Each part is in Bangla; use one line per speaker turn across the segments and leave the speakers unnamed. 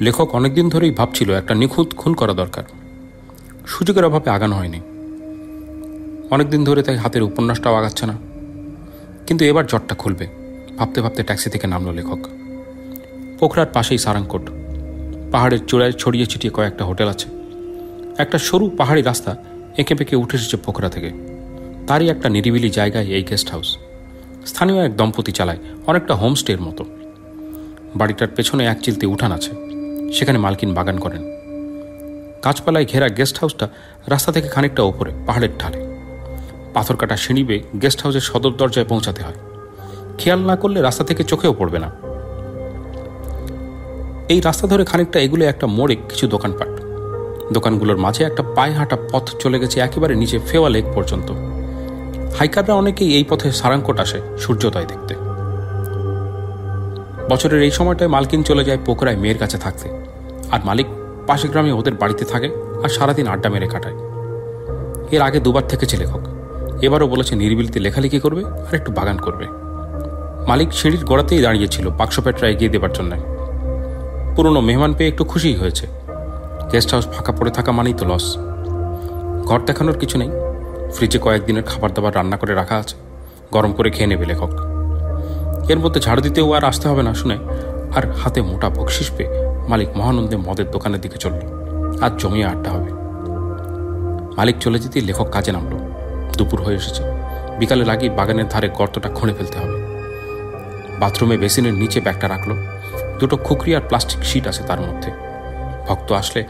লেখক অনেকদিন ধরেই ভাবছিল একটা নিখুঁত খুন করা দরকার। সুযোগের অভাবে আগানো হয়নি। অনেকদিন ধরে তাই হাতের উপন্যাসটাও আগাচ্ছে না। কিন্তু এবার জটটা খুলবে। ভাবতে ভাবতে ট্যাক্সি থেকে নামলো লেখক। পোখরার পাশেই সারাংকোট। পাহাড়ের চূড়ায় ছড়িয়ে ছিটিয়ে কয়েকটা হোটেল আছে। একটা সরু পাহাড়ি রাস্তা এঁকে বেঁকে উঠে এসেছে পোখরা থেকে। তারই একটা নিরিবিলি জায়গায় এই গেস্ট হাউস। স্থানীয় এক দম্পতি চালায় অনেকটা হোমস্টের মতো। বাড়িটার পেছনে এক চিলতে উঠান আছে। সেখানে মালকিন বাগান করেন। গাছপালায় ঘেরা গেস্ট হাউসটা রাস্তা থেকে খানিকটা ওপরে, পাহাড়ের ঢালে পাথর কাটা সিঁড়ি বেয়ে গেস্ট হাউসের সদর দরজায় পৌঁছাতে হয়। খেয়াল না করলে রাস্তা থেকে চোখেও পড়বে না। এই রাস্তা ধরে খানিকটা এগুলো একটা মোড়ে কিছু দোকানপাট। দোকানগুলোর মাঝে একটা পায়ে হাঁটা পথ চলে গেছে একেবারে নিচে ফেওয়া লেক পর্যন্ত। হাইকাররা অনেকেই এই পথে সারাঙ্কট আসে সূর্যোদয় দেখতে। বছরের এই সময়টায় মালকিন চলে যায় পোখরায় মেয়ের কাছে থাকতে। আর মালিক পাশে গ্রামে ওদের বাড়িতে থাকে আর সারাদিন আড্ডা মেরে কাটায়। এর আগে দুবার থেকেছে লেখক। এবারও বলেছে নিরিবিলিতে লেখালেখি করবে আর একটু বাগান করবে। মালিক সিঁড়ির গোড়াতেই দাঁড়িয়েছিল বাক্সপেটরা এগিয়ে দেবার জন্য। পুরনো মেহমান পেয়ে একটু খুশিই হয়েছে। গেস্ট হাউস ফাঁকা পড়ে থাকা মানেই তো লস ঘর দেখানোর কিছু নেই। ফ্রিজে কয়েকদিনের খাবার দাবার রান্না করে রাখা আছে। গরম করে খেয়ে নেবে লেখক। এর মধ্যে ঝাড় দিতেও আর আসতে হবে না, শুনে। আর হাতে মোটা বকশিস পেয়ে মালিক মহানন্দে মদের দোকানের দিকে চলল। আর জমিয়ে আড্ডা হবে। মালিক চলে যেতেই লেখক কাজে নামলো। দুপুর হয়ে এসেছে। বিকালে লাগিয়ে বাগানের ধারে গর্তটা খুঁড়ে ফেলতে হবে। বাথরুমে বেসিনের নিচে ব্যাগটা রাখল। দুটো খুকরি আর প্লাস্টিক শিট আছে তার মধ্যে। ভক্ত আসলে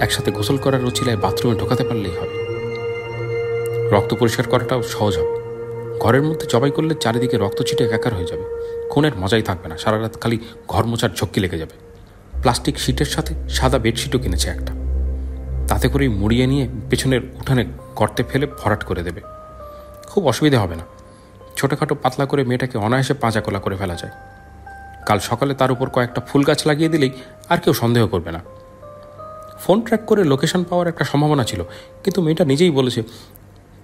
একসাথে গোসল করার রচিলায় বাথরুমে ঢোকাতে পারলেই হবে। রক্ত পরিষ্কার করাটাও সহজ হবে। ঘরের মধ্যে জবাই করলে চারিদিকে রক্ত ছিটে একাকার হয়ে যাবে। খুনের মজাই থাকবে না, সারা রাত খালি ঘর মোছার ঝক্কি লেগে যাবে। প্লাস্টিক শিটের সাথে সাদা বেডশিটও কিনেছে একটা। তাতে করেই মুড়িয়ে নিয়ে পেছনের উঠানে গর্তে ফেলে ভরাট করে দেবে। খুব অসুবিধা হবে না। ছোটোখাটো পাতলা করে মেয়েটাকে অনায়াসে পাঁচা কোলা করে ফেলা যায়। কাল সকালে তার উপর কয়েকটা ফুল গাছ লাগিয়ে দিলেই আর কেউ সন্দেহ করবে না। ফোন ট্র্যাক করে লোকেশন পাওয়ার একটা সম্ভাবনা ছিল, কিন্তু মেয়েটা নিজেই বলেছে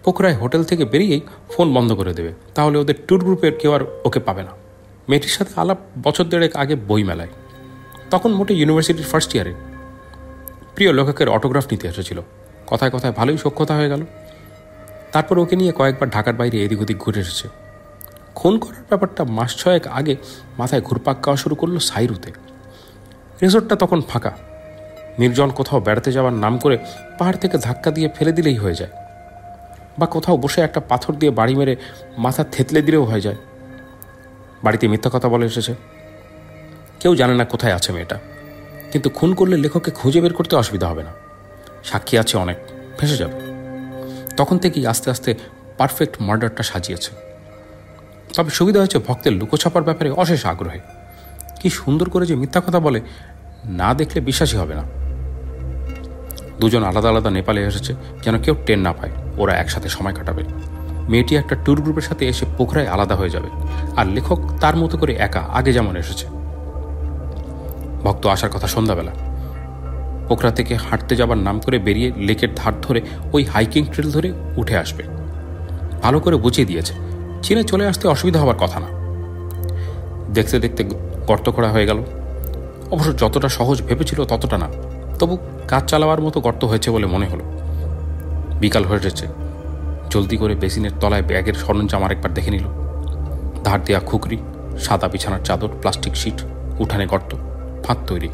পোখরায় হোটেল থেকে বেরিয়েই ফোন বন্ধ করে দেবে। তাহলে ওদের ট্যুর গ্রুপের কেউ আর ওকে পাবে না। মেয়েটির সাথে আলাপ বছর দেড়েক আগে বই মেলায়। তখন মোটে ইউনিভার্সিটির ফার্স্ট ইয়ারে প্রিয় লেখকের অটোগ্রাফ নিতে এসেছিল। কথায় কথায় ভালোই সক্ষতা হয়ে গেল। তারপর ওকে নিয়ে কয়েকবার ঢাকার বাইরে এদিক ওদিক ঘুরে এসেছে। খুন করার ব্যাপারটা মাস ছয়েক আগে মাথায় ঘুরপাক খাওয়া শুরু করল সাইরুতে। রিসোর্টটা তখন ফাঁকা। নির্জন কোথাও বেড়াতে যাওয়ার নাম করে পাহাড় থেকে ধাক্কা দিয়ে ফেলে দিলেই হয়ে যায়। বা কোথাও বসে একটা পাথর দিয়ে বাড়ি মেরে মাথা থেতলে দিলেও হয়ে যায়। বাড়িতে মিথ্যা কথা বলে এসেছে। কেউ জানে না কোথায় আছে মেয়েটা। কিন্তু খুন করলে লেখককে খুঁজে বের করতে অসুবিধা হবে না। সাক্ষী আছে অনেক ফেসে যাবে। তখন থেকেই আস্তে আস্তে পারফেক্ট মার্ডারটা সাজিয়েছে। তবে সুবিধা হয়েছে ভক্তের লুকোছাপার ব্যাপারে অশেষ আগ্রহে। কি সুন্দর করে যে মিথ্যা কথা বলে, না দেখলে বিশ্বাসই হবে না। দুজন আলাদা আলাদা নেপালে এসেছে যেন কেউ টেন না পায়, ওরা একসাথে সময় কাটাবে। মেয়েটি একটা ট্যুর গ্রুপের সাথে এসে পোখরায় আলাদা হয়ে যাবে, আর লেখক তার মতো করে একা আগে যেমন এসেছে। ভক্ত আসার কথা সন্ধ্যাবেলা। পোখরা থেকে হাঁটতে যাবার নাম করে বেরিয়ে লেকের ধার ধরে ওই হাইকিং ট্রেল ধরে উঠে আসবে। ভালো করে বুঝিয়ে দিয়েছে, চীনে চলে আসতে অসুবিধা হওয়ার কথা না। দেখতে দেখতে গর্ত করা হয়ে গেল। অবশ্য যতটা সহজ ভেবেছিল ততটা না। তবু কাজ চালাবার মতো গর্ত হয়েছে বলে মনে হলো। বিকাল হয়ে এসেছে। জলদি করে বেসিনের তলায় ব্যাগের সরঞ্জাম আরেকবার দেখে নিল। ধার দেয়া খুকরি, সাদা বিছানার চাদর, প্লাস্টিক শিট, উঠানে গর্ত, ফাঁদ তৈরি।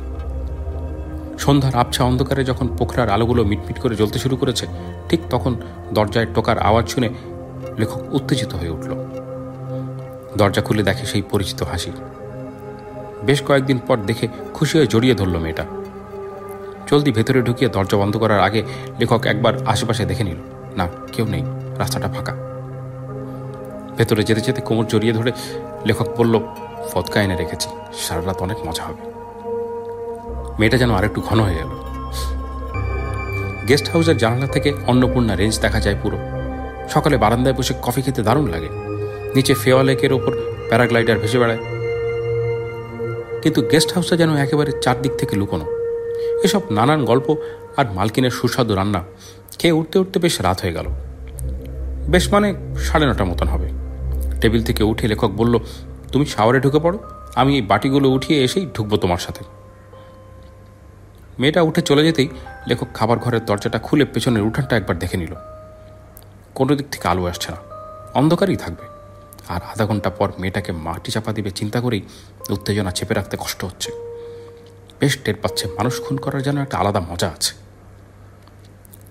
সন্ধ্যার আবছা অন্ধকারে যখন পোখরার আলোগুলো মিটমিট করে জ্বলতে শুরু করেছে, ঠিক তখন দরজায় টোকার আওয়াজ শুনে লেখক উত্তেজিত হয়ে উঠল। দরজা খুলে দেখে সেই পরিচিত হাসি। বেশ কয়েকদিন পর দেখে খুশি হয়ে জড়িয়ে ধরল মেয়েটা। জলদি ভেতরে ঢুকিয়ে দরজা বন্ধ করার আগে লেখক একবার আশেপাশে দেখে নিল, না, কেউ নেই, রাস্তাটা ফাঁকা। ভেতরে যেতে যেতে কোমর জড়িয়ে ধরে লেখক বলল, ফদকা এনে রেখেছি সারা রাত অনেক মজা হবে। মেয়েটা যেন আরেকটু ঘন হয়ে গেল। গেস্ট হাউসের জানালা থেকে অন্নপূর্ণা রেঞ্জ দেখা যায় পুরো। সকালে বারান্দায় বসে কফি খেতে দারুণ লাগে। নিচে ফেওয়া লেকের ওপর প্যারাগ্লাইডার ভেসে বেড়ায়। কিন্তু গেস্ট হাউসটা যেন একেবারে চারদিক থেকে লুকোনো। এসব নানান গল্প আর মালকিনের সুস্বাদু রান্না খেয়ে উঠতে উঠতে বেশ রাত হয়ে গেল। বেশ মানে সাড়ে নটা মতন হবে। টেবিল থেকে উঠে লেখক বলল, তুমি শাওয়ারে ঢুকে পড়ো, আমি এই বাটিগুলো উঠিয়ে এসেই ঢুকবো তোমার সাথে। মেয়েটা উঠে চলে যেতেই লেখক খাবার ঘরের দরজাটা খুলে পেছনের উঠানটা একবার দেখে নিল। কোনো দিক থেকে আলো আসছে না, অন্ধকারই থাকবে। আর আধা ঘণ্টা পর মেয়েটাকে মাটি চাপা দিবে চিন্তা করেই উত্তেজনা চেপে রাখতে কষ্ট হচ্ছে। বেশ টের পাচ্ছে। মানুষ খুন করার যেন একটা আলাদা মজা আছে।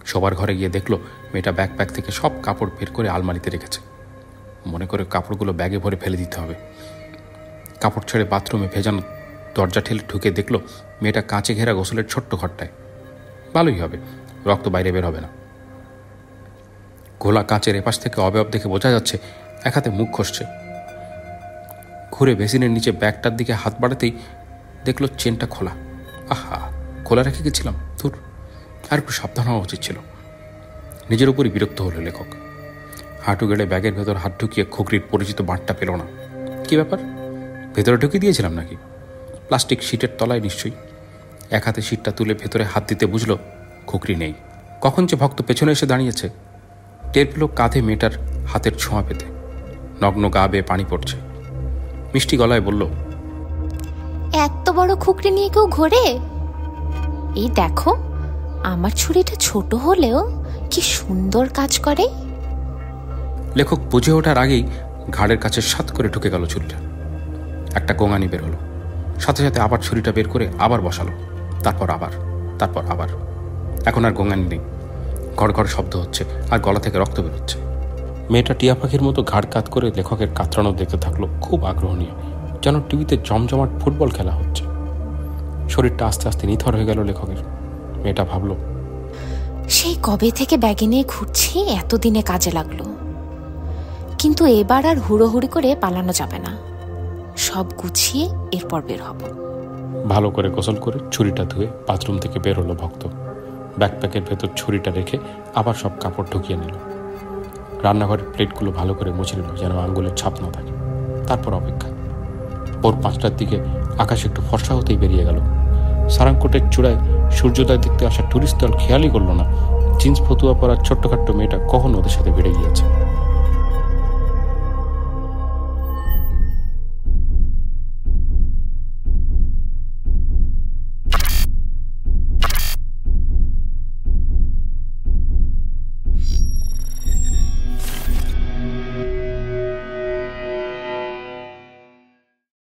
সবার ঘরে গিয়ে দেখল, মেয়েটা ব্যাগ থেকে সব কাপড় বের করে আলমারিতে রেখেছে। মনে করে কাপড়গুলো ব্যাগে ভরে ফেলে দিতে হবে। কাপড় ছেড়ে বাথরুমে ভেজানো দরজা ঠেলে ঢুকে দেখল, মেয়েটা কাঁচে ঘেরা গোসলের ছোট্ট ঘরটায়। ভালোই হবে, রক্ত বাইরে বের হবে না। ঘোলা কাঁচের এপাশ থেকে অবয়ব দেখে বোঝা যাচ্ছে, এক হাতে মুখ খসছে। ঘুরে বেসিনের নিচে ব্যাগটার দিকে হাত বাড়াতেই দেখল চেনটা খোলা। আহা, খোলা রেখে গেছিলাম? ধুর আর একটু সাবধান হওয়া উচিত ছিল। নিজের উপরই বিরক্ত হলো লেখক। হাঁটু গেড়ে ব্যাগের ভেতর হাত ঢুকিয়ে খুকরির পরিচিত বাঁটটা পেল না। কি ব্যাপার? ভেতরে ঢুকিয়ে দিয়েছিলাম নাকি? প্লাস্টিক শিটের তলায় নিশ্চয়ই। এক হাতে শিটটা তুলে ভেতরে হাত দিতে বুঝলো, খুকরি নেই। কখন যে ভক্ত পেছনে এসে দাঁড়িয়েছে। টের পেল কাঁধে মেয়েটার হাতের ছোঁয়া পেতে। নগ্ন গা বেয়ে পানি পড়ছে। মিষ্টি গলায় বলল
এত বড় খুকরি নিয়ে কেউ ঘোরে? এই দেখো আমার ছুরিটা ছোট হলেও কি সুন্দর কাজ করে।
লেখক বুঝে ওঠার আগেই ঘাড়ের কাছে সাত করে ঢুকে গেল ছুরিটা। একটা গোঙানি বের হলো। সাথে সাথে আবার ছুরিটা বের করে আবার বসালো। তারপর আবার তারপর আবার। এখন আর গোঙানি নেই। ঘর ঘর শব্দ হচ্ছে আর গলা থেকে রক্ত বেরোচ্ছে। মেয়েটা টিয়া পাখির মতো ঘাড় কাত করে লেখকের কাতরানো দেখতে থাকল। খুব আগ্রহ নিয়ে। যেন টিভিতে জমজমাট ফুটবল খেলা হচ্ছে। শরীরটা আস্তে আস্তে নিথর হয়ে গেল লেখকের। মেয়েটা ভাবল
সেই কবে থেকে ব্যাগে নিয়ে ঘুরছি এতদিনে কাজে লাগল। কিন্তু এবার আর হুড়োহুড়ি করে পালানো যাবে না। সব গুছিয়ে এরপর বের হব।
ভালো করে গোসল করে ছুরিটা ধুয়ে বাথরুম থেকে বের হলো ভক্ত। ব্যাকপ্যাকের ভেতর ছুরিটা রেখে আবার সব কাপড় ঢুকিয়ে নিল। রান্নাঘরের প্লেটগুলো ভালো করে মুছে নিল যেন আঙ্গুলের ছাপ না থাকে। তারপর অপেক্ষা। ভোর পাঁচটার দিকে আকাশ একটু ফর্সা হতেই বেরিয়ে গেল। সারাংকোটের চূড়ায় সূর্যোদয় দেখতে আসা ট্যুরিস্ট দল খেয়ালই করল না। জিন্স ফতুয়া পরার ছোট্টখাট্ট মেয়েটা কখন ওদের সাথে বেড়ে গিয়েছে।